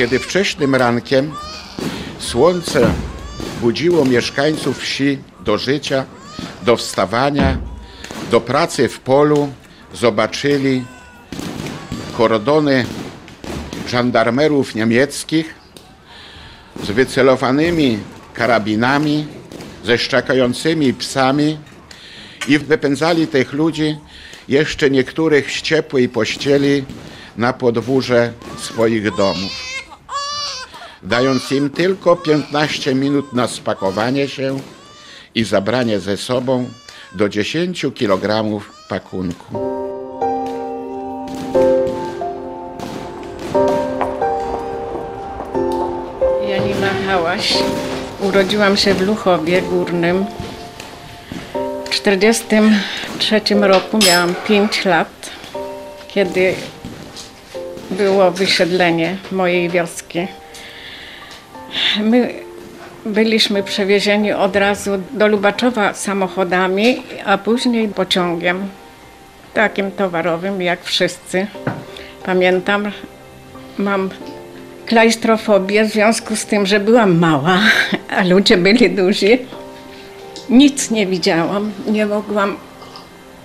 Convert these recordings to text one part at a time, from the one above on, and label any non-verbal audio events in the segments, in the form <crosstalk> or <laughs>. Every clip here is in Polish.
Kiedy wcześnym rankiem słońce budziło mieszkańców wsi do życia, do wstawania, do pracy w polu, zobaczyli kordony żandarmerów niemieckich z wycelowanymi karabinami, ze szczekającymi psami i wypędzali tych ludzi, jeszcze niektórych z ciepłej pościeli, na podwórze swoich domów. Dając im tylko 15 minut na spakowanie się i zabranie ze sobą do 10 kg pakunku. Janina Hałaś. Urodziłam się w Luchowie Górnym. W 1943 roku miałam 5 lat, kiedy było wysiedlenie mojej wioski. My byliśmy przewiezieni od razu do Lubaczowa samochodami, a później pociągiem, takim towarowym jak wszyscy. Pamiętam, mam klaustrofobię w związku z tym, że byłam mała, <laughs> a ludzie byli duzi. Nic nie widziałam, nie mogłam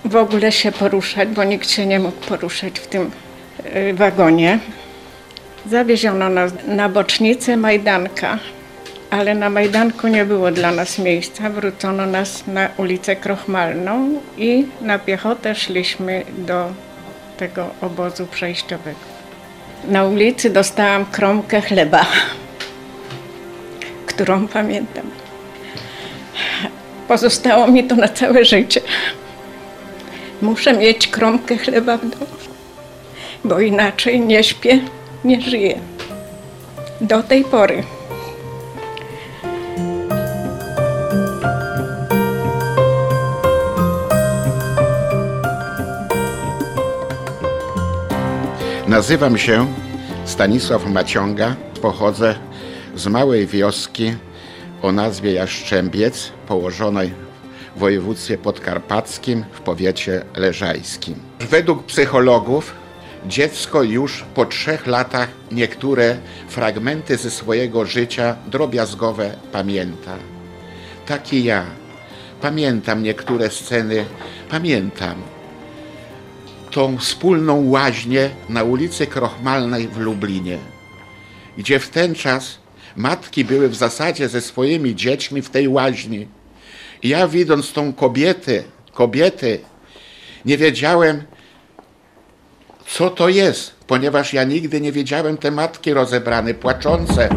w ogóle się poruszać, bo nikt się nie mógł poruszać w tym y, wagonie. Zawieziono nas na bocznicę Majdanka, ale na Majdanku nie było dla nas miejsca. Wrócono nas na ulicę Krochmalną i na piechotę szliśmy do tego obozu przejściowego. Na ulicy dostałam kromkę chleba, którą pamiętam. Pozostało mi to na całe życie. Muszę mieć kromkę chleba w domu, bo inaczej nie śpię, nie żyję. Do tej pory. Nazywam się Stanisław Maciąga, pochodzę z małej wioski o nazwie Jaszczębiec, położonej w województwie podkarpackim w powiecie leżajskim. Według psychologów dziecko już po trzech latach niektóre fragmenty ze swojego życia drobiazgowe pamięta. Tak i ja. Pamiętam niektóre sceny, pamiętam tą wspólną łaźnię na ulicy Krochmalnej w Lublinie, gdzie w ten czas matki były w zasadzie ze swoimi dziećmi w tej łaźni. Ja widząc tą kobietę, kobiety, nie wiedziałem, co to jest, ponieważ ja nigdy nie wiedziałem te matki rozebrane, płaczące.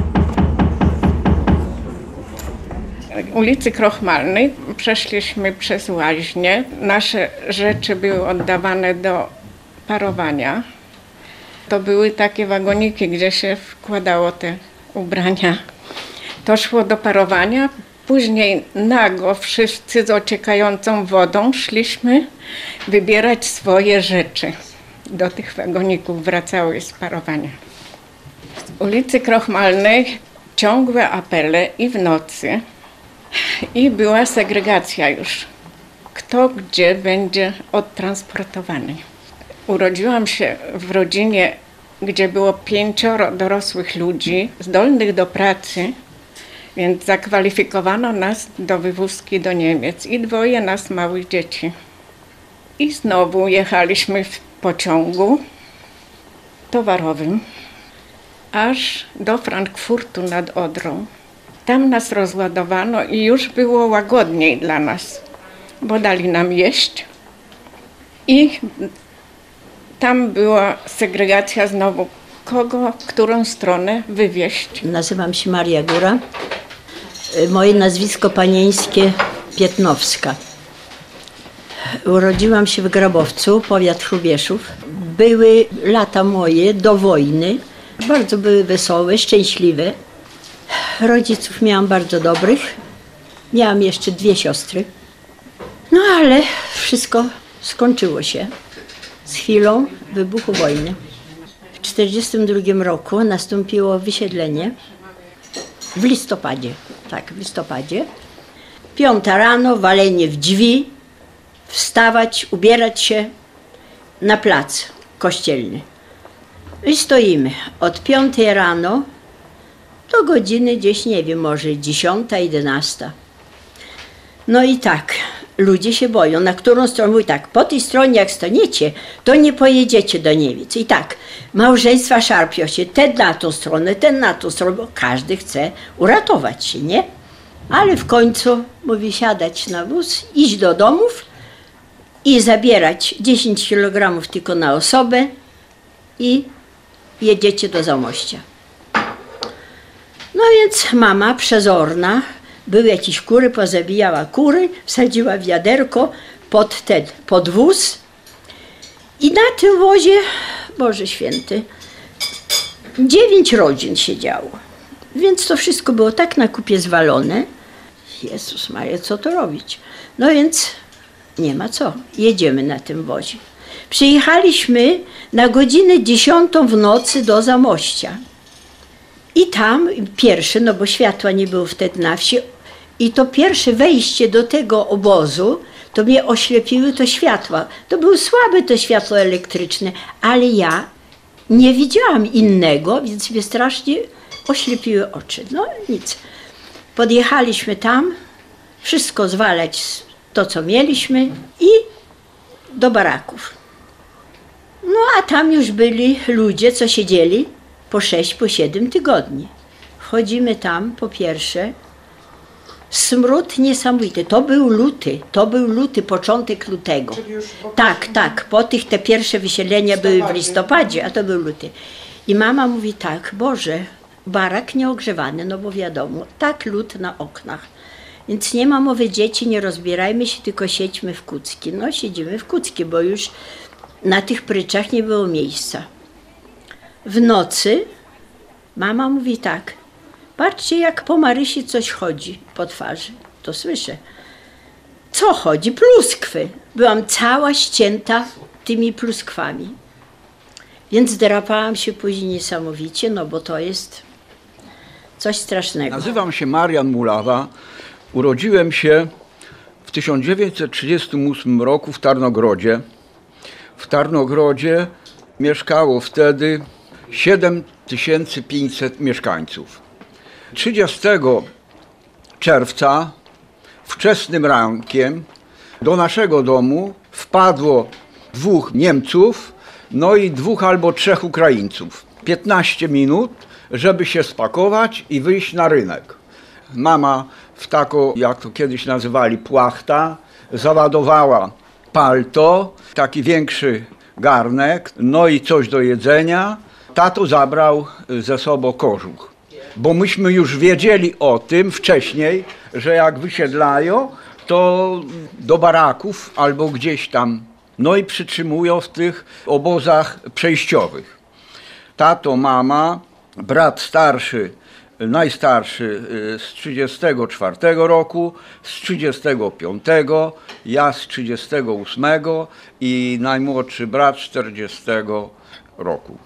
ulicy Krochmalnej przeszliśmy przez łaźnię. Nasze rzeczy były oddawane do parowania. To były takie wagoniki, gdzie się wkładało te ubrania. To szło do parowania. Później nago wszyscy z ociekającą wodą szliśmy wybierać swoje rzeczy. Do tych wagoników wracały z parowania. Z ulicy Krochmalnej ciągłe apele i w nocy. I była segregacja już. Kto gdzie będzie odtransportowany. Urodziłam się w rodzinie, gdzie było pięcioro dorosłych ludzi, zdolnych do pracy, więc zakwalifikowano nas do wywózki do Niemiec i dwoje nas małych dzieci. I znowu jechaliśmy w pociągu towarowym aż do Frankfurtu nad Odrą. Tam nas rozładowano i już było łagodniej dla nas, bo dali nam jeść. I tam była segregacja znowu, kogo, w którą stronę wywieźć. Nazywam się Maria Góra. Y, Moje nazwisko panieńskie Pietnowska. Urodziłam się w Grabowcu, powiat Chrubieszów. Były lata moje do wojny. Bardzo były wesołe, szczęśliwe. Rodziców miałam bardzo dobrych. Miałam jeszcze dwie siostry. No ale wszystko skończyło się z chwilą wybuchu wojny. W 1942 roku nastąpiło wysiedlenie w listopadzie. Tak, w listopadzie. Piąta rano, walenie w drzwi, wstawać, ubierać się na plac kościelny. I stoimy od 5 rano do godziny gdzieś, nie wiem, może 10, 11. No i tak, ludzie się boją, na którą stronę, mówi tak, po tej stronie jak staniecie, to nie pojedziecie do Niemiec. I tak, małżeństwa szarpią się, ten na tą stronę, ten na tą stronę, bo każdy chce uratować się, nie? Ale w końcu mówi siadać na wóz, iść do domów i zabierać 10 kg tylko na osobę i jedziecie do Zamościa. No więc mama przezorna, były jakieś kury, pozabijała kury, wsadziła wiaderko pod ten, pod wóz i na tym wozie, Boże Święty, dziewięć rodzin siedziało. Więc to wszystko było tak na kupie zwalone. Jezus Maria, co to robić? No więc nie ma co, jedziemy na tym wozie. Przyjechaliśmy na godzinę dziesiątą w nocy do Zamościa. I tam pierwsze, no bo światła nie było wtedy na wsi, i to pierwsze wejście do tego obozu, to mnie oślepiły to światła. To było słabe to światło elektryczne, ale ja nie widziałam innego, więc mnie strasznie oślepiły oczy. No nic. Podjechaliśmy tam, wszystko zwalać, to co mieliśmy i do baraków. No a tam już byli ludzie, co siedzieli po 6, po 7 tygodni. Wchodzimy tam po pierwsze. Smród niesamowity. To był luty, to był luty, początek lutego. Tak, tak. Po tych te pierwsze wysiedlenia były w listopadzie, a to był luty. I mama mówi tak, Boże, barak nieogrzewany, no bo wiadomo, tak lód na oknach. Więc nie ma mowy dzieci, nie rozbierajmy się, tylko siedźmy w kucki. No siedzimy w kucki, bo już na tych pryczach nie było miejsca. W nocy mama mówi tak, patrzcie jak po Marysi coś chodzi po twarzy. To słyszę. Co chodzi? Pluskwy. Byłam cała ścięta tymi pluskwami. Więc drapałam się później niesamowicie, no bo to jest coś strasznego. Nazywam się Marian Mulawa. Urodziłem się w 1938 roku w Tarnogrodzie. W Tarnogrodzie mieszkało wtedy 7500 mieszkańców. 30 czerwca wczesnym rankiem do naszego domu wpadło dwóch Niemców, no i dwóch albo trzech Ukraińców. 15 minut, żeby się spakować i wyjść na rynek. Mama w taką, jak to kiedyś nazywali, płachta, załadowała palto, taki większy garnek, no i coś do jedzenia. Tato zabrał ze sobą kożuch, bo myśmy już wiedzieli o tym wcześniej, że jak wysiedlają, to do baraków albo gdzieś tam, no i przytrzymują w tych obozach przejściowych. Tato, mama, brat starszy, najstarszy y, z 34 roku, z 35, ja z 38 i najmłodszy brat 40 roku.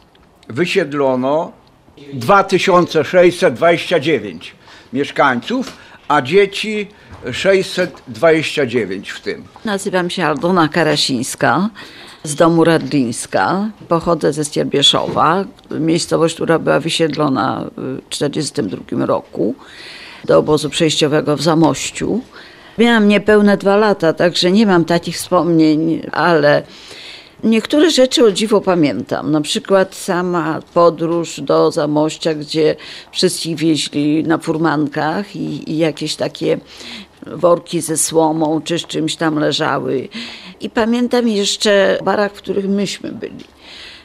Wysiedlono 2629 mieszkańców, a dzieci 629 w tym. Nazywam się Aldona Karasińska z domu Radlińska. Pochodzę ze Stierbieszowa, miejscowość, która była wysiedlona w 1942 roku do obozu przejściowego w Zamościu. Miałam niepełne dwa lata, także nie mam takich wspomnień, ale Niektóre rzeczy o dziwo pamiętam. Na przykład sama podróż do Zamościa, gdzie wszystkich wieźli na furmankach i, i jakieś takie worki ze słomą czy z czymś tam leżały. I pamiętam jeszcze barak, w których myśmy byli.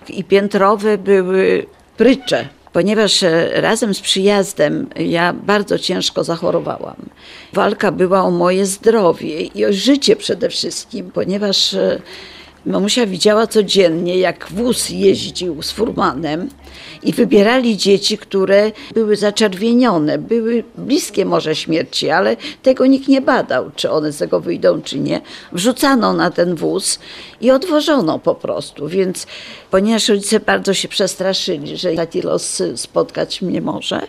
I piętrowe były prycze, ponieważ razem z przyjazdem ja bardzo ciężko zachorowałam. Walka była o moje zdrowie i o życie przede wszystkim, ponieważ Mamusia widziała codziennie, jak wóz jeździł z furmanem i wybierali dzieci, które były zaczerwienione, były bliskie może śmierci, ale tego nikt nie badał, czy one z tego wyjdą, czy nie. Wrzucano na ten wóz i odwożono po prostu, więc ponieważ rodzice bardzo się przestraszyli, że taki los spotkać mnie może,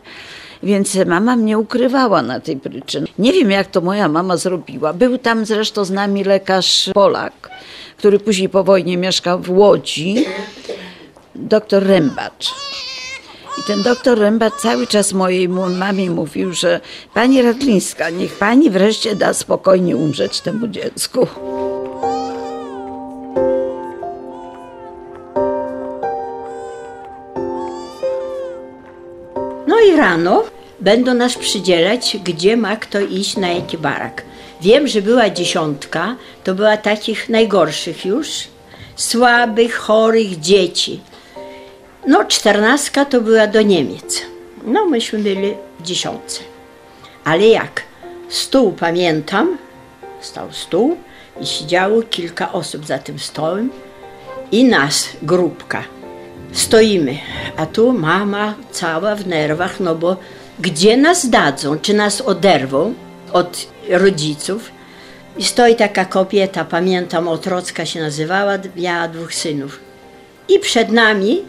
więc mama mnie ukrywała na tej pryczy. Nie wiem, jak to moja mama zrobiła. Był tam zresztą z nami lekarz Polak, który później po wojnie mieszkał w Łodzi. Doktor Rębacz. I ten doktor Rębacz cały czas mojej mamie mówił, że pani Radlińska, niech pani wreszcie da spokojnie umrzeć temu dziecku. No i rano będą nas przydzielać, gdzie ma kto iść, na jaki barak. Wiem, że była dziesiątka, to była takich najgorszych już, słabych, chorych dzieci. No, czternastka to była do Niemiec. No, myśmy byli w dziesiątce. Ale jak? Stół pamiętam, stał stół i siedziało kilka osób za tym stołem i nas, grupka. Stoimy, a tu mama cała w nerwach, no bo gdzie nas dadzą? Czy nas oderwą od rodziców? I stoi taka kobieta, pamiętam, Otrocka się nazywała, miała dwóch synów. I przed nami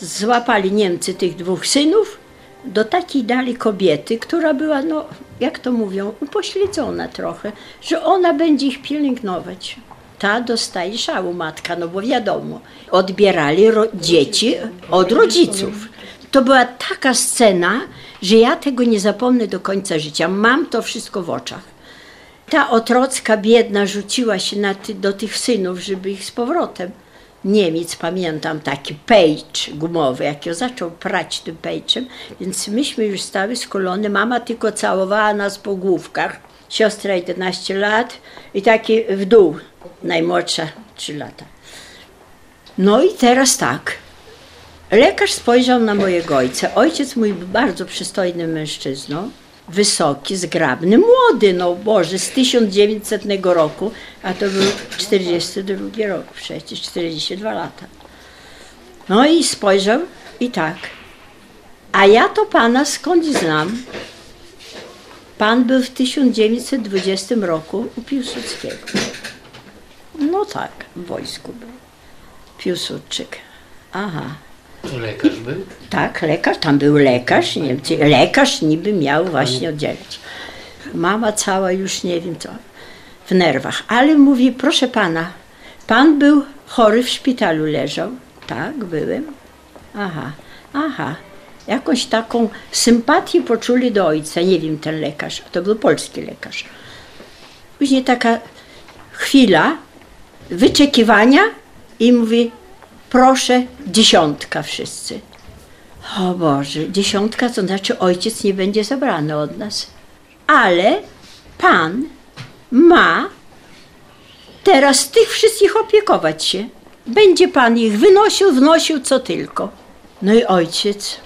złapali Niemcy tych dwóch synów, do takiej dali kobiety, która była, no, jak to mówią, upośledzona trochę, że ona będzie ich pielęgnować. Ta dostaje szału matka, no bo wiadomo, odbierali ro- dzieci od rodziców. To była taka scena, że ja tego nie zapomnę do końca życia. Mam to wszystko w oczach. Ta otrocka biedna rzuciła się na ty, do tych synów, żeby ich z powrotem. Niemiec, pamiętam, taki pejcz gumowy, jak ją zaczął prać tym pejczem, więc myśmy już stały skulone. Mama tylko całowała nas po główkach. Siostra 11 lat i taki w dół, najmłodsza 3 lata. No i teraz tak. Lekarz spojrzał na mojego ojca. Ojciec mój był bardzo przystojnym mężczyzną, wysoki, zgrabny, młody, no Boże, z 1900 roku, a to był 42 rok przecież, 42 lata. No i spojrzał i tak. A ja to pana skąd znam? Pan był w 1920 roku u Piłsudskiego. No tak, w wojsku był. Piłsudczyk. Aha. Lekarz był? Tak, lekarz, tam był lekarz, Niemcy, lekarz niby miał właśnie oddzielić. Mama cała już nie wiem co, w nerwach, ale mówi, proszę pana, pan był chory w szpitalu, leżał. Tak, byłem. Aha, aha. Jakąś taką sympatię poczuli do ojca, nie wiem, ten lekarz, to był polski lekarz. Później taka chwila wyczekiwania i mówi, proszę, dziesiątka wszyscy. O Boże, dziesiątka to znaczy ojciec nie będzie zabrany od nas. Ale Pan ma teraz tych wszystkich opiekować się. Będzie Pan ich wynosił, wnosił, co tylko. No i ojciec,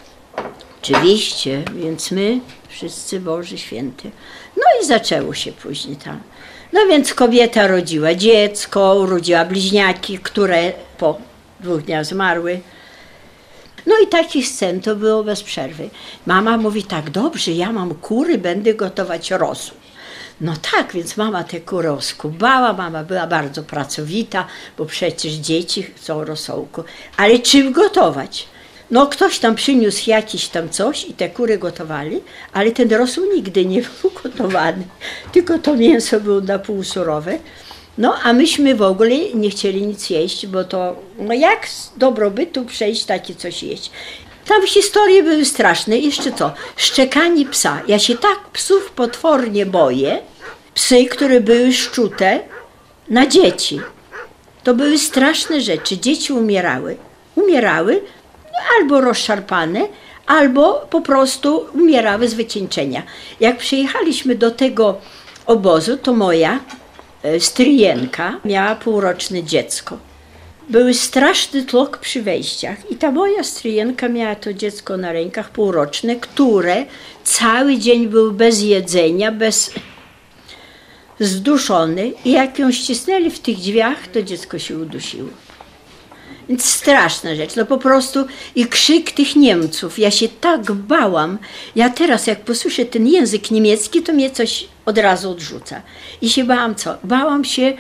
oczywiście, więc my, wszyscy Boży Święty. No i zaczęło się później tam. No więc kobieta rodziła dziecko, urodziła bliźniaki, które po dwóch dniach zmarły. No i takich scen to było bez przerwy. Mama mówi tak, dobrze, ja mam kury, będę gotować rosół. No tak, więc mama te kury oskubała, mama była bardzo pracowita, bo przecież dzieci chcą rosołku. Ale czym gotować? No ktoś tam przyniósł jakiś tam coś i te kury gotowali, ale ten rosół nigdy nie <laughs> był gotowany, tylko to mięso było na pół surowe. No, a myśmy w ogóle nie chcieli nic jeść, bo to, no jak z dobrobytu przejść takie coś jeść? Tam historie były straszne. Jeszcze co? Szczekanie psa. Ja się tak psów potwornie boję. Psy, które były szczute na dzieci. To były straszne rzeczy. Dzieci umierały. Umierały no, albo rozszarpane, albo po prostu umierały z wycieńczenia. Jak przyjechaliśmy do tego obozu, to moja stryjenka miała półroczne dziecko. Były straszny tłok przy wejściach i ta moja stryjenka miała to dziecko na rękach półroczne, które cały dzień był bez jedzenia, bez zduszony i jak ją ścisnęli w tych drzwiach, to dziecko się udusiło. Straszna rzecz, no po prostu i krzyk tych Niemców. Ja się tak bałam. Ja teraz, jak posłyszę ten język niemiecki, to mnie coś od razu odrzuca. I się bałam co? Bałam się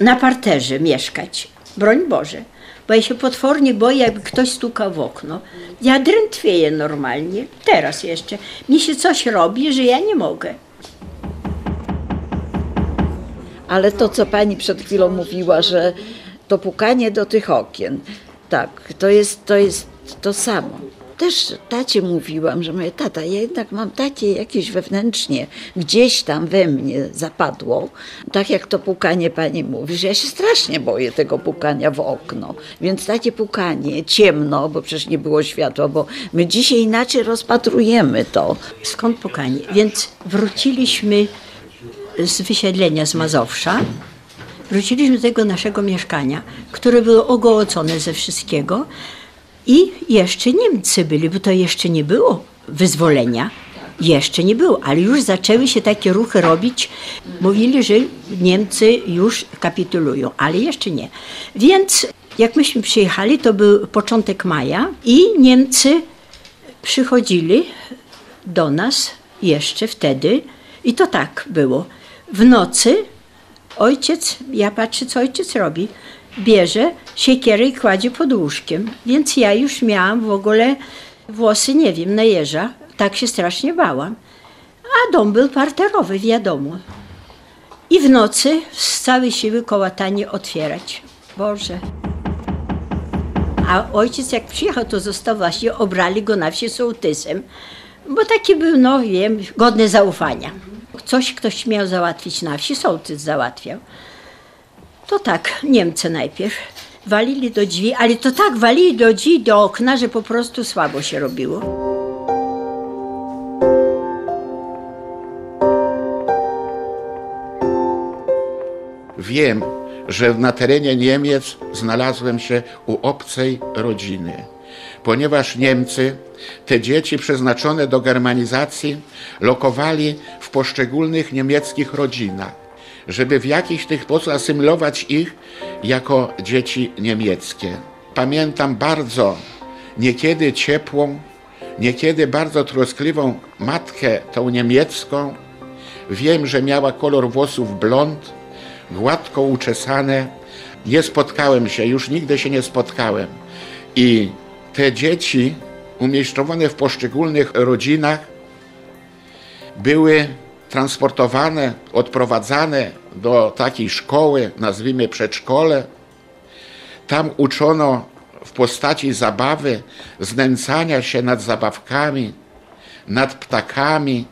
na parterze mieszkać. Broń Boże. Bo ja się potwornie boję, jakby ktoś stukał w okno. Ja drętwieję normalnie. Teraz jeszcze. Mi się coś robi, że ja nie mogę. Ale to, co pani przed chwilą mówiła, że to pukanie do tych okien. Tak, to jest to, jest to samo. Też tacie mówiłam, że moje tata, ja jednak mam takie jakieś wewnętrznie, gdzieś tam we mnie zapadło. Tak jak to pukanie pani mówi, że ja się strasznie boję tego pukania w okno. Więc takie pukanie, ciemno, bo przecież nie było światła, bo my dzisiaj inaczej rozpatrujemy to. Skąd pukanie? Więc wróciliśmy z wysiedlenia z Mazowsza. Wróciliśmy do tego naszego mieszkania, które było ogołocone ze wszystkiego. I jeszcze Niemcy byli, bo to jeszcze nie było wyzwolenia. Jeszcze nie było, ale już zaczęły się takie ruchy robić. Mówili, że Niemcy już kapitulują, ale jeszcze nie. Więc jak myśmy przyjechali, to był początek maja i Niemcy przychodzili do nas jeszcze wtedy i to tak było. W nocy ojciec, ja patrzę, co ojciec robi. Bierze siekierę i kładzie pod łóżkiem. Więc ja już miałam w ogóle włosy, nie wiem, na jeża. Tak się strasznie bałam. A dom był parterowy, wiadomo. I w nocy z całej siły kołatanie otwierać. Boże. A ojciec jak przyjechał, to został właśnie, obrali go na wsi sołtysem, bo taki był, no wiem, godny zaufania. Coś ktoś miał załatwić na wsi, sołtys załatwiał. To tak, Niemcy najpierw walili do drzwi, ale to tak walili do drzwi, do okna, że po prostu słabo się robiło. Wiem, że na terenie Niemiec znalazłem się u obcej rodziny, ponieważ Niemcy te dzieci przeznaczone do germanizacji lokowali w poszczególnych niemieckich rodzinach, żeby w jakiś tych sposób asymilować ich jako dzieci niemieckie. Pamiętam bardzo niekiedy ciepłą, niekiedy bardzo troskliwą matkę, tą niemiecką. Wiem, że miała kolor włosów blond, gładko uczesane. Nie spotkałem się, już nigdy się nie spotkałem. I te dzieci umiejscowione w poszczególnych rodzinach były transportowane, odprowadzane do takiej szkoły, nazwijmy przedszkole. Tam uczono w postaci zabawy, znęcania się nad zabawkami, nad ptakami,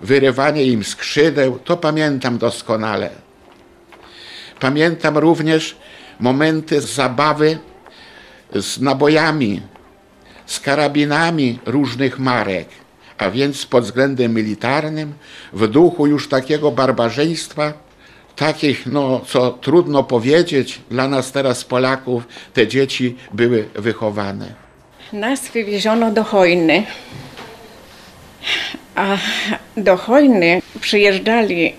wyrywanie im skrzydeł. To pamiętam doskonale. Pamiętam również momenty zabawy z nabojami, z karabinami różnych marek, a więc pod względem militarnym, w duchu już takiego barbarzyństwa, takich, no co trudno powiedzieć, dla nas teraz Polaków te dzieci były wychowane. Nas wywieziono do Hojny. A do Hojny przyjeżdżali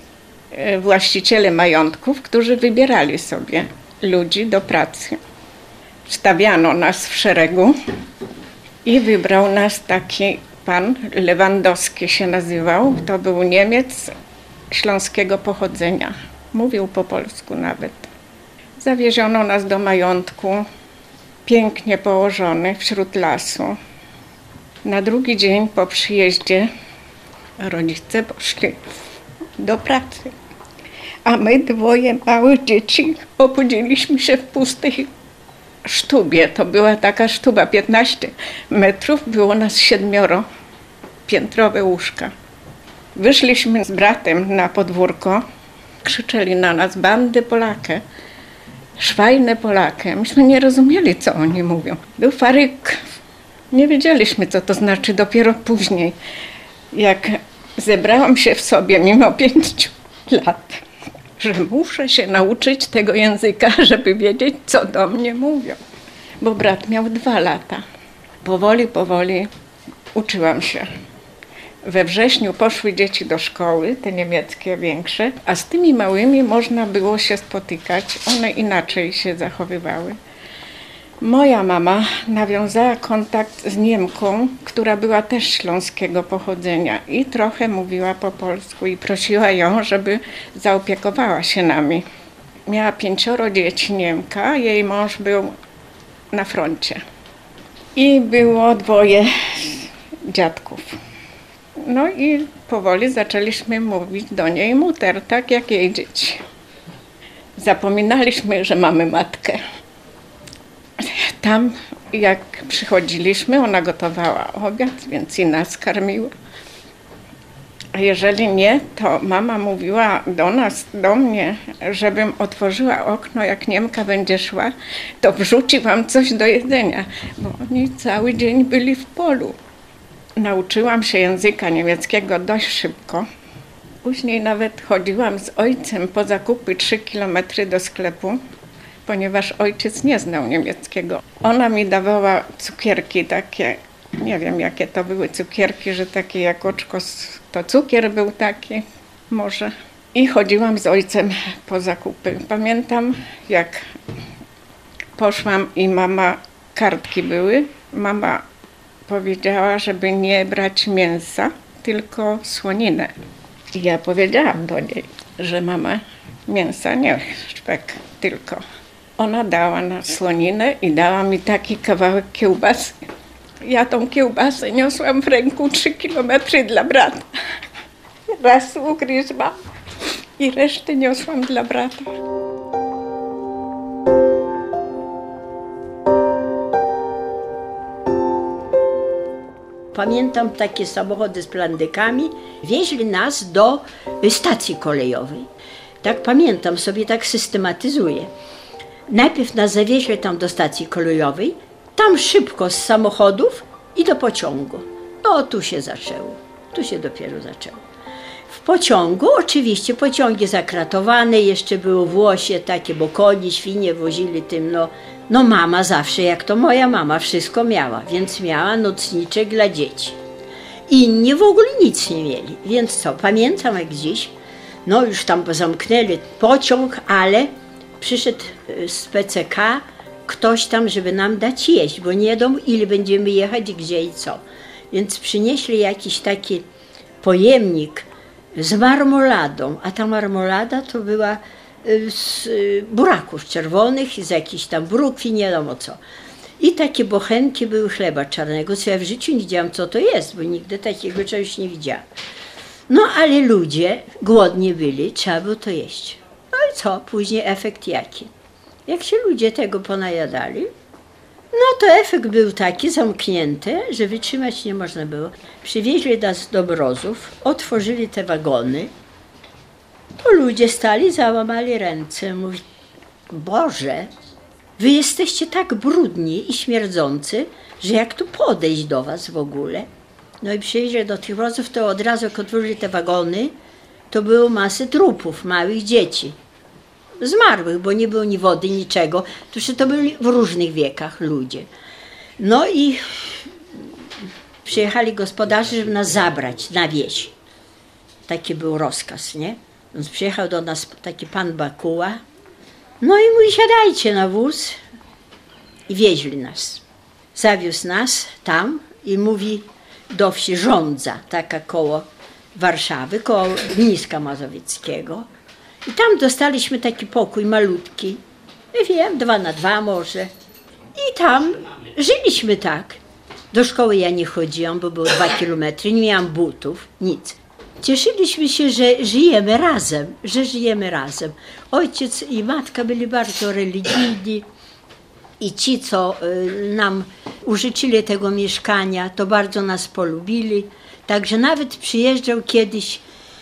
e, właściciele majątków, którzy wybierali sobie ludzi do pracy. Stawiano nas w szeregu i wybrał nas taki pan, Lewandowski się nazywał. To był Niemiec śląskiego pochodzenia. Mówił po polsku nawet. Zawieziono nas do majątku, pięknie położony wśród lasu. Na drugi dzień po przyjeździe rodzice poszli do pracy. A my dwoje małych dzieci obudziliśmy się w pustej sztubie. To była taka sztuba, 15 metrów, było nas siedmioro, piętrowe łóżka. Wyszliśmy z bratem na podwórko, krzyczeli na nas bandy Polakę, szwajne Polakę. Myśmy nie rozumieli, co oni mówią. Był faryk. Nie wiedzieliśmy, co to znaczy dopiero później, jak zebrałam się w sobie mimo pięciu lat, że muszę się nauczyć tego języka, <laughs> żeby wiedzieć, co do mnie mówią. Bo brat miał dwa lata. Powoli, powoli uczyłam się. We wrześniu poszły dzieci do szkoły, te niemieckie większe, a z tymi małymi można było się spotykać. One inaczej się zachowywały. Moja mama nawiązała kontakt z Niemką, która była też śląskiego pochodzenia i trochę mówiła po polsku i prosiła ją, żeby zaopiekowała się nami. Miała pięcioro dzieci Niemka, jej mąż był na froncie. I było dwoje dziadków. No i powoli zaczęliśmy mówić do niej muter, tak jak jej dzieci. Zapominaliśmy, że mamy matkę. Tam, jak przychodziliśmy, ona gotowała obiad, więc i nas karmiła. A jeżeli nie, to mama mówiła do nas, do mnie, żebym otworzyła okno, jak Niemka będzie szła, to wrzuci wam coś do jedzenia, bo oni cały dzień byli w polu. Nauczyłam się języka niemieckiego dość szybko. Później nawet chodziłam z ojcem po zakupy 3 kilometry do sklepu, ponieważ ojciec nie znał niemieckiego. Ona mi dawała cukierki takie, nie wiem jakie to były cukierki, że takie jak oczko, to cukier był taki może. I chodziłam z ojcem po zakupy. Pamiętam jak poszłam i mama, kartki były, mama powiedziała, żeby nie brać mięsa, tylko słoninę. I ja powiedziałam do niej, że mama mięsa nie szpek, tylko. Ona dała na słoninę i dała mi taki kawałek kiełbasy. Ja tą kiełbasę niosłam w ręku trzy kilometry dla brata. Raz ugryzłam i resztę niosłam dla brata. Pamiętam takie samochody z plandykami, wieźli nas do stacji kolejowej. Tak pamiętam, sobie tak systematyzuję. Najpierw nas zawieźli tam do stacji kolejowej, tam szybko z samochodów i do pociągu. No tu się zaczęło, tu się dopiero zaczęło. W pociągu, oczywiście pociągi zakratowane, jeszcze było włosie takie, bo koni, świnie wozili tym, no, no mama zawsze, jak to moja mama, wszystko miała, więc miała nocniczek dla dzieci. Inni w ogóle nic nie mieli, więc co, pamiętam jak dziś, no już tam zamknęli pociąg, ale przyszedł y, z PCK ktoś tam, żeby nam dać jeść, bo nie wiadomo ile będziemy jechać, gdzie i co. Więc przynieśli jakiś taki pojemnik z marmoladą, a ta marmolada to była y, z y, buraków czerwonych z jakichś tam brukwi, nie wiadomo co. I takie bochenki były chleba czarnego, co ja w życiu nie wiedziałam, co to jest, bo nigdy takiego czegoś nie widziałam. No ale ludzie głodni byli, trzeba było to jeść. Co? Później efekt jaki? Jak się ludzie tego ponajadali, no to efekt był taki zamknięty, że wytrzymać nie można było. Przywieźli nas do Brozów, otworzyli te wagony, to ludzie stali, załamali ręce. Mówi, Boże, wy jesteście tak brudni i śmierdzący, że jak tu podejść do was w ogóle? No i przyjeździli do tych Brozów, to od razu jak otworzyli te wagony, to było masy trupów, małych dzieci zmarłych, bo nie było ni wody, niczego. Przecież to byli w różnych wiekach ludzie. No i przyjechali gospodarze, żeby nas zabrać na wieś. Taki był rozkaz, nie? Więc przyjechał do nas taki pan Bakuła. No i mówi, siadajcie na wóz. I wieźli nas. Zawiózł nas tam i mówi do wsi Rządza, taka koło Warszawy, koło Gniska Mazowieckiego. I tam dostaliśmy taki pokój malutki, nie wiem, dwa na dwa może. I tam żyliśmy tak. Do szkoły ja nie chodziłam, bo było dwa kilometry, nie miałam butów, nic. Cieszyliśmy się, że żyjemy razem, że żyjemy razem. Ojciec i matka byli bardzo religijni i ci, co y, nam użyczyli tego mieszkania, to bardzo nas polubili. Także nawet przyjeżdżał kiedyś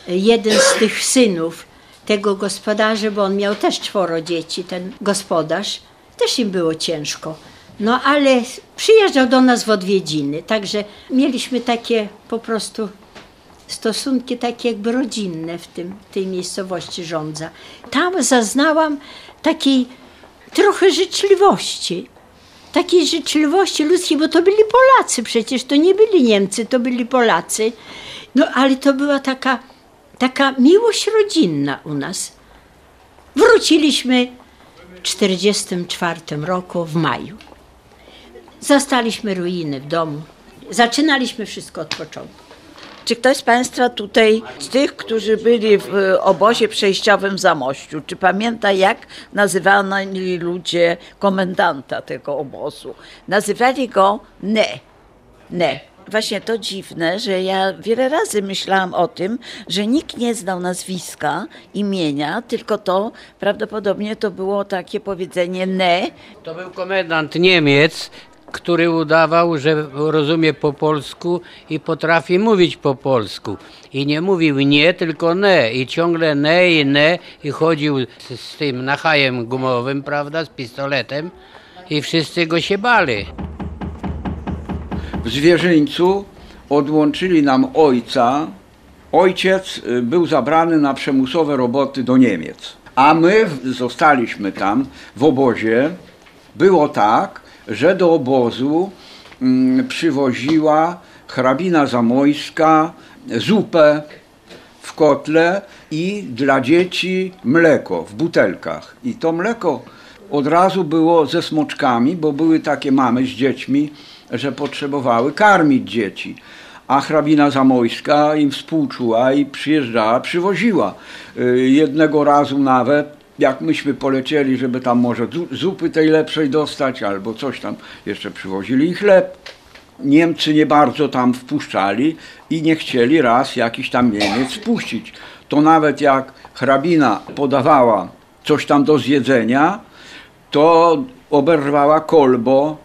y, jeden z tych synów tego gospodarza, bo on miał też czworo dzieci, ten gospodarz. Też im było ciężko. No ale przyjeżdżał do nas w odwiedziny, także mieliśmy takie po prostu stosunki takie jakby rodzinne w tym, tej miejscowości Rządza. Tam zaznałam takiej trochę życzliwości. Takiej życzliwości ludzkiej, bo to byli Polacy przecież, to nie byli Niemcy, to byli Polacy. No ale to była taka, taka miłość rodzinna u nas. Wróciliśmy w 1944 roku w maju. Zastaliśmy ruiny w domu. Zaczynaliśmy wszystko od początku. Czy ktoś z Państwa tutaj, z tych, którzy byli w e, obozie przejściowym w Zamościu, czy pamięta, jak nazywali ludzie komendanta tego obozu? Nazywali go Ne. Ne. Właśnie to dziwne, że ja wiele razy myślałam o tym, że nikt nie znał nazwiska, imienia, tylko to prawdopodobnie to było takie powiedzenie ne. To był komendant Niemiec, który udawał, że rozumie po polsku i potrafi mówić po polsku. I nie mówił nie, tylko ne. I ciągle ne i ne. I chodził z, z tym nachajem gumowym, prawda, z pistoletem. I wszyscy go się bali. W zwierzyńcu odłączyli nam ojca. Ojciec y, był zabrany na przymusowe roboty do Niemiec. A my zostaliśmy tam w obozie. Było tak, że do obozu mm, przywoziła hrabina zamojska zupę w kotle i dla dzieci mleko w butelkach. I to mleko od razu było ze smoczkami, bo były takie mamy z dziećmi, że potrzebowały karmić dzieci. A hrabina zamojska im współczuła i przyjeżdżała, przywoziła. Y, Jednego razu nawet, jak myśmy polecieli, żeby tam może zu- zupy tej lepszej dostać, albo coś tam, jeszcze przywozili i chleb. Niemcy nie bardzo tam wpuszczali i nie chcieli raz jakiś tam Niemiec wpuścić. To nawet jak hrabina podawała coś tam do zjedzenia, to oberwała kolbo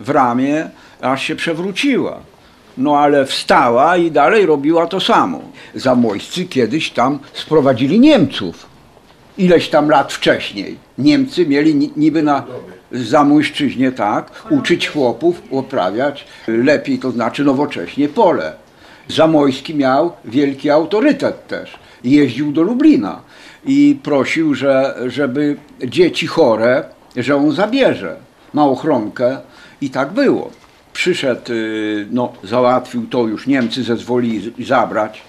w ramię, aż się przewróciła. No ale wstała i dalej robiła to samo. Zamojscy kiedyś tam sprowadzili Niemców. Ileś tam lat wcześniej. Niemcy mieli ni- niby na Zamojszczyźnie tak, uczyć chłopów uprawiać lepiej, to znaczy nowocześnie pole. Zamojski miał wielki autorytet też. Jeździł do Lublina i prosił, że, żeby dzieci chore, że on zabierze na ochronkę i tak było. Przyszedł, y, no, załatwił to już, Niemcy zezwolili zabrać,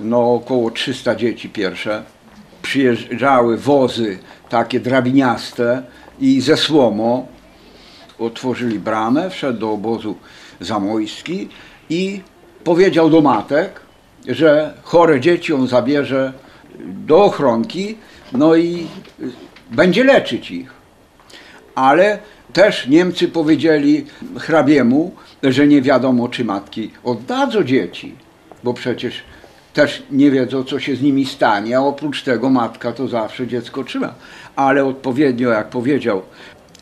no około 300 dzieci pierwsze. Przyjeżdżały wozy takie drabiniaste i ze słomo otworzyli bramę, wszedł do obozu zamojski i powiedział do matek, że chore dzieci on zabierze do ochronki, no i będzie leczyć ich. Ale też Niemcy powiedzieli hrabiemu, że nie wiadomo, czy matki oddadzą dzieci, bo przecież też nie wiedzą, co się z nimi stanie, a oprócz tego matka to zawsze dziecko trzyma. Ale odpowiednio, jak powiedział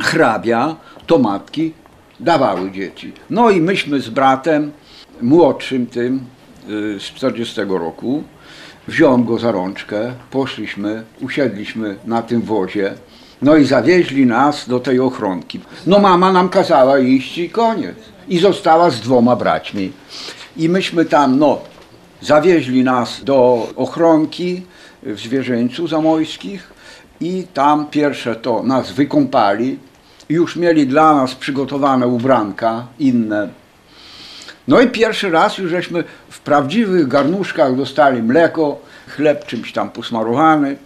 hrabia, to matki dawały dzieci. No i myśmy z bratem, młodszym tym, y, z 40 roku, wziąłem go za rączkę, poszliśmy, usiedliśmy na tym wozie, no i zawieźli nas do tej ochronki. No mama nam kazała iść i koniec. I została z dwoma braćmi. I myśmy tam, no, zawieźli nas do ochronki w Zwierzyńcu Zamojskich i tam pierwsze to nas wykąpali. Już mieli dla nas przygotowane ubranka inne. No i pierwszy raz już żeśmy w prawdziwych garnuszkach dostali mleko, chleb czymś tam posmarowany.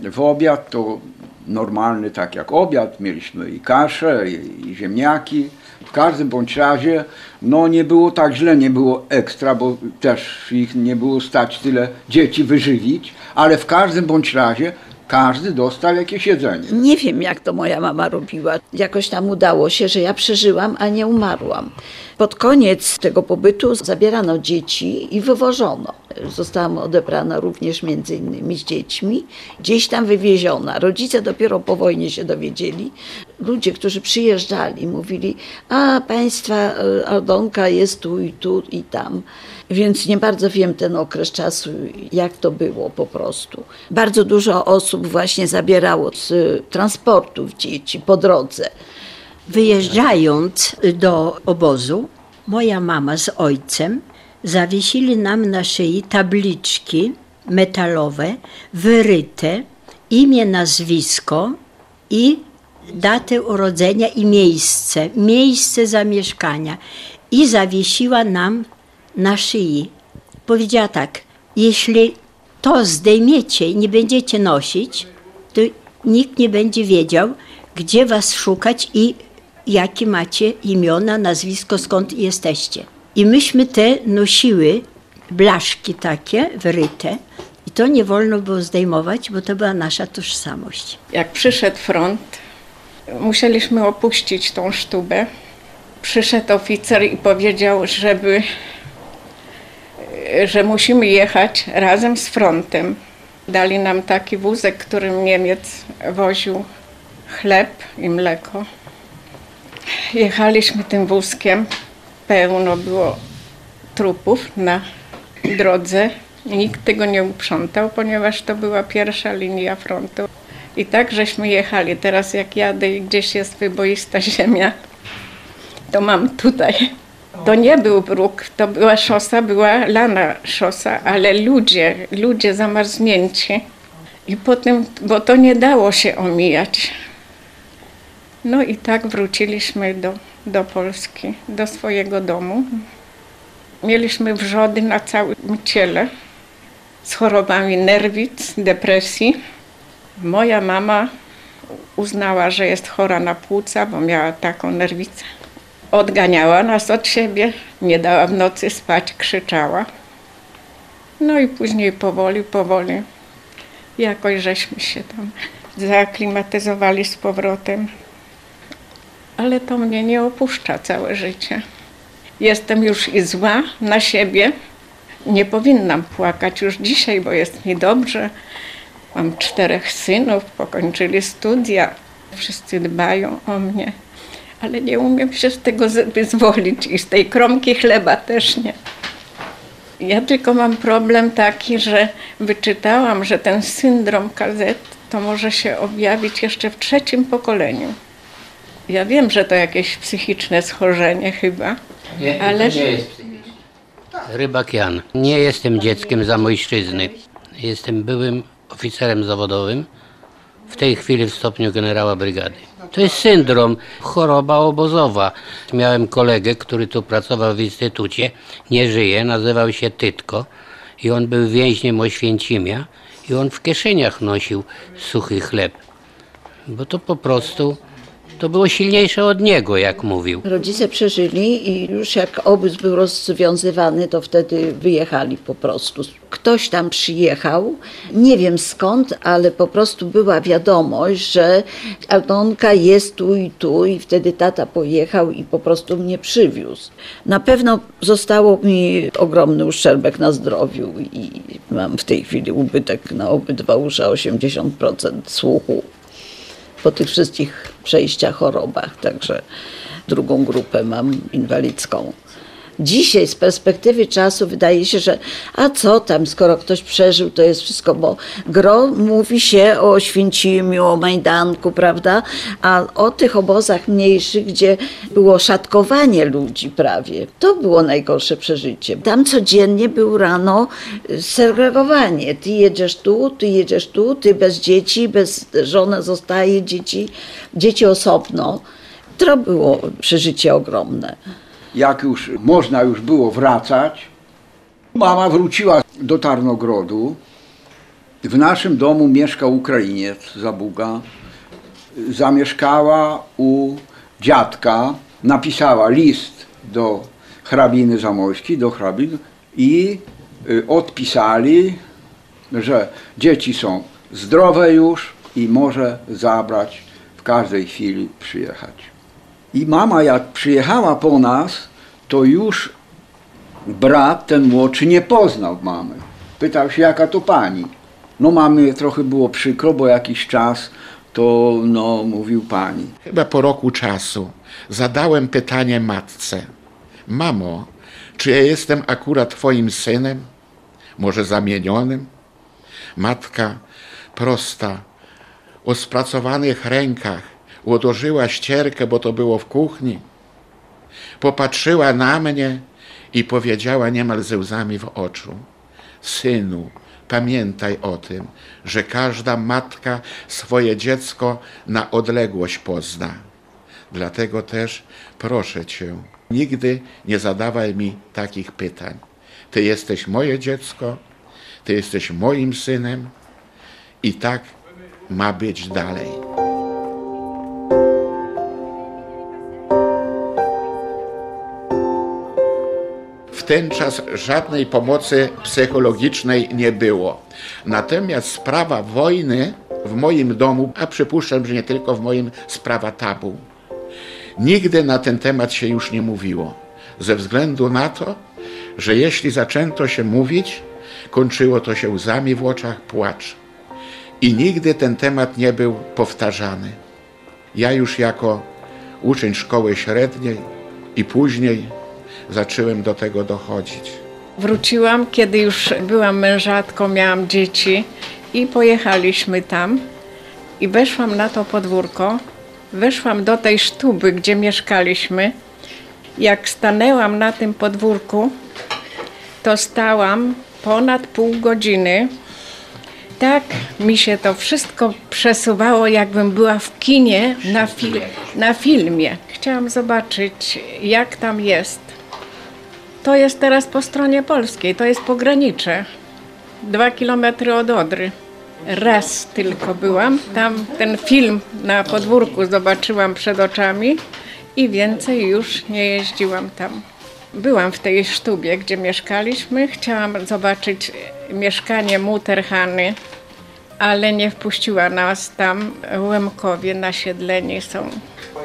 W obiad to normalny, tak jak obiad, mieliśmy i kaszę, i, ziemniaki. W każdym bądź razie, no nie było tak źle, nie było ekstra, bo też ich nie było stać tyle dzieci wyżywić, ale w każdym bądź razie każdy dostał jakieś jedzenie. Nie wiem, jak to moja mama robiła. Jakoś tam udało się, że ja przeżyłam, a nie umarłam. Pod koniec tego pobytu zabierano dzieci i wywożono. Zostałam odebrana również między innymi z dziećmi. Gdzieś tam wywieziona. Rodzice dopiero po wojnie się dowiedzieli. Ludzie, którzy przyjeżdżali, mówili, a państwa e, Aldonka jest tu i tu i tam. Więc nie bardzo wiem ten okres czasu, jak to było po prostu. Bardzo dużo osób właśnie zabierało z transportów dzieci po drodze. Wyjeżdżając do obozu, moja mama z ojcem zawiesili nam na szyi tabliczki metalowe, wyryte, imię, nazwisko i datę urodzenia i miejsce, miejsce zamieszkania. I zawiesiła nam na szyi. Powiedziała tak, jeśli to zdejmiecie i nie będziecie nosić, to nikt nie będzie wiedział, gdzie was szukać i jakie macie imiona, nazwisko, skąd jesteście. I myśmy te nosiły, blaszki takie wyryte i to nie wolno było zdejmować, bo to była nasza tożsamość. Jak przyszedł front, musieliśmy opuścić tą sztubę Przyszedł oficer i powiedział, żeby, że musimy jechać razem z frontem. Dali nam taki wózek, którym Niemiec woził chleb i mleko. Jechaliśmy tym wózkiem. Pełno było trupów na drodze. Nikt tego nie uprzątał, ponieważ to była pierwsza linia frontu. I tak żeśmy jechali. Teraz jak jadę i gdzieś jest wyboista <laughs> ziemia, to mam tutaj. To nie był bruk, to była szosa, była lana szosa, ale ludzie, ludzie zamarznięci. I potem, bo to nie dało się omijać. No i tak wróciliśmy do, do Polski, do swojego domu. Mieliśmy wrzody na całym ciele z chorobami nerwic, depresji. Moja mama uznała, że jest chora na płuca, bo miała taką nerwicę. Odganiała nas od siebie, nie dała w nocy spać, krzyczała. No i później powoli, powoli jakoś żeśmy się tam zaaklimatyzowali z powrotem. Ale to mnie nie opuszcza całe życie. Jestem już i zła na siebie. Nie powinnam płakać już dzisiaj, bo jest mi dobrze. Mam czterech synów, pokończyli studia, wszyscy dbają o mnie, ale nie umiem się z tego wyzwolić i z tej kromki chleba też nie. Ja tylko mam problem taki, że wyczytałam, że ten syndrom KZ to może się objawić jeszcze w trzecim pokoleniu. Ja wiem, że to jakieś psychiczne schorzenie chyba, Nie, ale nie jest psychiczny. Rybak Jan. Nie jestem dzieckiem zamojszczyzny. Jestem byłym oficerem zawodowym, w tej chwili w stopniu generała brygady. To jest syndrom, choroba obozowa. Miałem kolegę, który tu pracował w instytucie, nie żyje, nazywał się Tytko i on był więźniem Oświęcimia i on w kieszeniach nosił suchy chleb, bo to po prostu to było silniejsze od niego, jak mówił. Rodzice przeżyli i już jak obóz był rozwiązywany, to wtedy wyjechali po prostu. Ktoś tam przyjechał, nie wiem skąd, ale po prostu była wiadomość, że Altonka jest tu i tu i wtedy tata pojechał i po prostu mnie przywiózł. Na pewno zostało mi ogromny uszczerbek na zdrowiu i mam w tej chwili ubytek na obydwa uszy 80% słuchu po tych wszystkich przejściach chorobach, także drugą grupę mam inwalidzką. Dzisiaj z perspektywy czasu wydaje się, że a co tam, skoro ktoś przeżył, to jest wszystko, bo gro mówi się o Oświęcimiu, o Majdanku, prawda, a o tych obozach mniejszych, gdzie było szatkowanie ludzi prawie, to było najgorsze przeżycie. Tam codziennie był rano segregowanie. Ty jedziesz tu, ty jedziesz tu, ty bez dzieci, bez żony zostaje, dzieci, dzieci osobno. To było przeżycie ogromne jak już można już było wracać, mama wróciła do Tarnogrodu. W naszym domu mieszkał Ukrainiec Zabuga. Zamieszkała u dziadka, napisała list do hrabiny Zamojskiej, do hrabiny i y, odpisali, że dzieci są zdrowe już i może zabrać w każdej chwili przyjechać. I mama jak przyjechała po nas, to już brat, ten młodszy, nie poznał mamy. Pytał się, jaka to pani. No mamy trochę było przykro, bo jakiś czas to no, mówił pani. Chyba po roku czasu zadałem pytanie matce. Mamo, czy ja jestem akurat twoim synem? Może zamienionym? Matka prosta, o spracowanych rękach odłożyła ścierkę, bo to było w kuchni. Popatrzyła na mnie i powiedziała niemal ze łzami w oczu: Synu, pamiętaj o tym, że każda matka swoje dziecko na odległość pozna. Dlatego też proszę cię, nigdy nie zadawaj mi takich pytań. Ty jesteś moje dziecko, ty jesteś moim synem i tak ma być dalej. Ten czas żadnej pomocy psychologicznej nie było. Natomiast sprawa wojny w moim domu, a przypuszczam, że nie tylko w moim, sprawa tabu. Nigdy na ten temat się już nie mówiło, ze względu na to, że jeśli zaczęto się mówić, kończyło to się łzami w oczach, płacz. I nigdy ten temat nie był powtarzany. Ja już jako uczeń szkoły średniej i później zacząłem do tego dochodzić. Wróciłam, kiedy już byłam mężatką, miałam dzieci i pojechaliśmy tam. I weszłam na to podwórko, weszłam do tej sztuby, gdzie mieszkaliśmy. Jak stanęłam na tym podwórku, to stałam ponad pół godziny. Tak mi się to wszystko przesuwało, jakbym była w kinie na, fil- na filmie. Chciałam zobaczyć, jak tam jest. To jest teraz po stronie polskiej, to jest pogranicze. Dwa kilometry od Odry. Raz tylko byłam, tam ten film na podwórku zobaczyłam przed oczami i więcej już nie jeździłam tam. Byłam w tej sztubie, gdzie mieszkaliśmy. Chciałam zobaczyć mieszkanie Muterhany, ale nie wpuściła nas tam. Łemkowie nasiedleni są.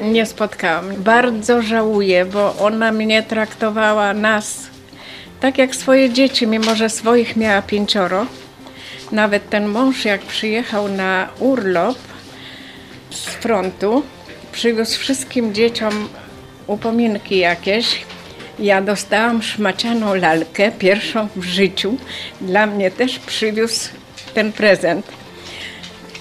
Nie spotkałam. Bardzo żałuję, bo ona mnie traktowała nas tak jak swoje dzieci, mimo że swoich miała pięcioro. Nawet ten mąż, jak przyjechał na urlop z frontu, przywiózł wszystkim dzieciom upominki jakieś. Ja dostałam szmacianą lalkę, pierwszą w życiu. Dla mnie też przywiózł ten prezent.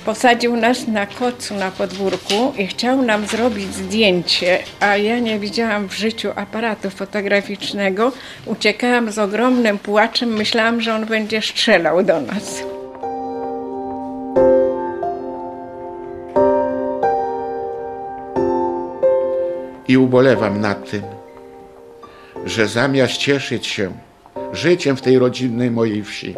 Posadził nas na kocu na podwórku i chciał nam zrobić zdjęcie, a ja nie widziałam w życiu aparatu fotograficznego. Uciekałam z ogromnym płaczem, myślałam, że on będzie strzelał do nas. I ubolewam nad tym, że zamiast cieszyć się życiem w tej rodzinnej mojej wsi,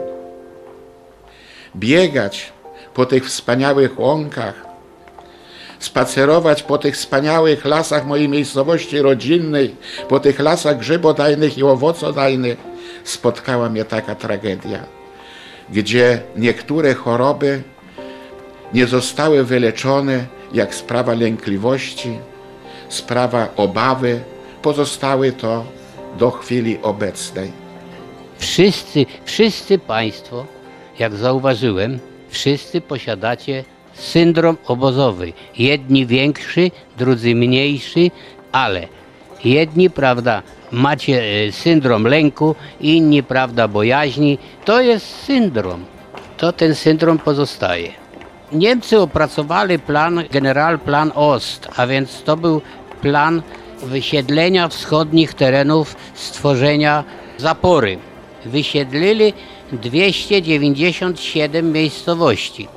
biegać po tych wspaniałych łąkach, spacerować po tych wspaniałych lasach mojej miejscowości rodzinnej, po tych lasach grzybodajnych i owocodajnych, spotkała mnie taka tragedia, gdzie niektóre choroby nie zostały wyleczone, jak sprawa lękliwości, sprawa obawy, pozostały to do chwili obecnej. Wszyscy, wszyscy Państwo, jak zauważyłem, wszyscy posiadacie syndrom obozowy. Jedni większy, drudzy mniejszy, ale jedni, prawda, macie e, syndrom lęku, inni, prawda, bojaźni. To jest syndrom. To ten syndrom pozostaje. Niemcy opracowali plan, Generalplan Ost, a więc to był plan wysiedlenia wschodnich terenów, stworzenia zapory. Wysiedlili 297 miejscowości,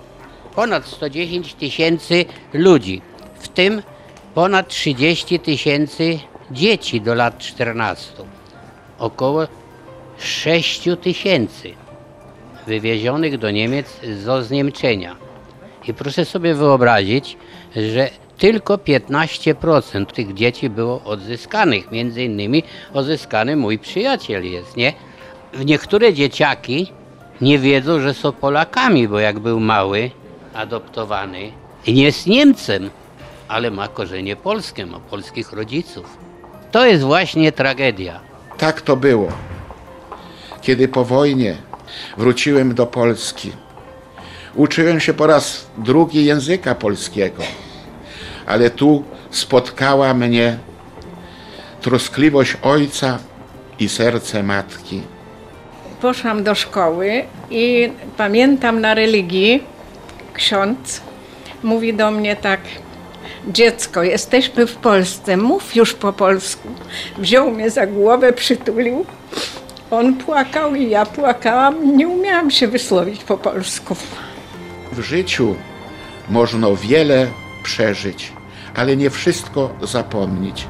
ponad 110 tysięcy ludzi, w tym ponad 30 tysięcy dzieci do lat 14, około 6 tysięcy wywiezionych do Niemiec z ozniemczenia. I proszę sobie wyobrazić, że tylko 15% tych dzieci było odzyskanych. Między innymi odzyskany mój przyjaciel jest, nie? Niektóre dzieciaki nie wiedzą, że są Polakami, bo jak był mały, adoptowany, nie jest Niemcem, ale ma korzenie polskie, ma polskich rodziców. To jest właśnie tragedia. Tak to było. Kiedy po wojnie wróciłem do Polski, uczyłem się po raz drugi języka polskiego, ale tu spotkała mnie troskliwość ojca i serce matki. Poszłam do szkoły i pamiętam na religii ksiądz mówi do mnie tak: Dziecko, jesteśmy w Polsce, mów już po polsku. Wziął mnie za głowę, przytulił. On płakał i ja płakałam. Nie umiałam się wysłowić po polsku. W życiu można wiele przeżyć, ale nie wszystko zapomnieć.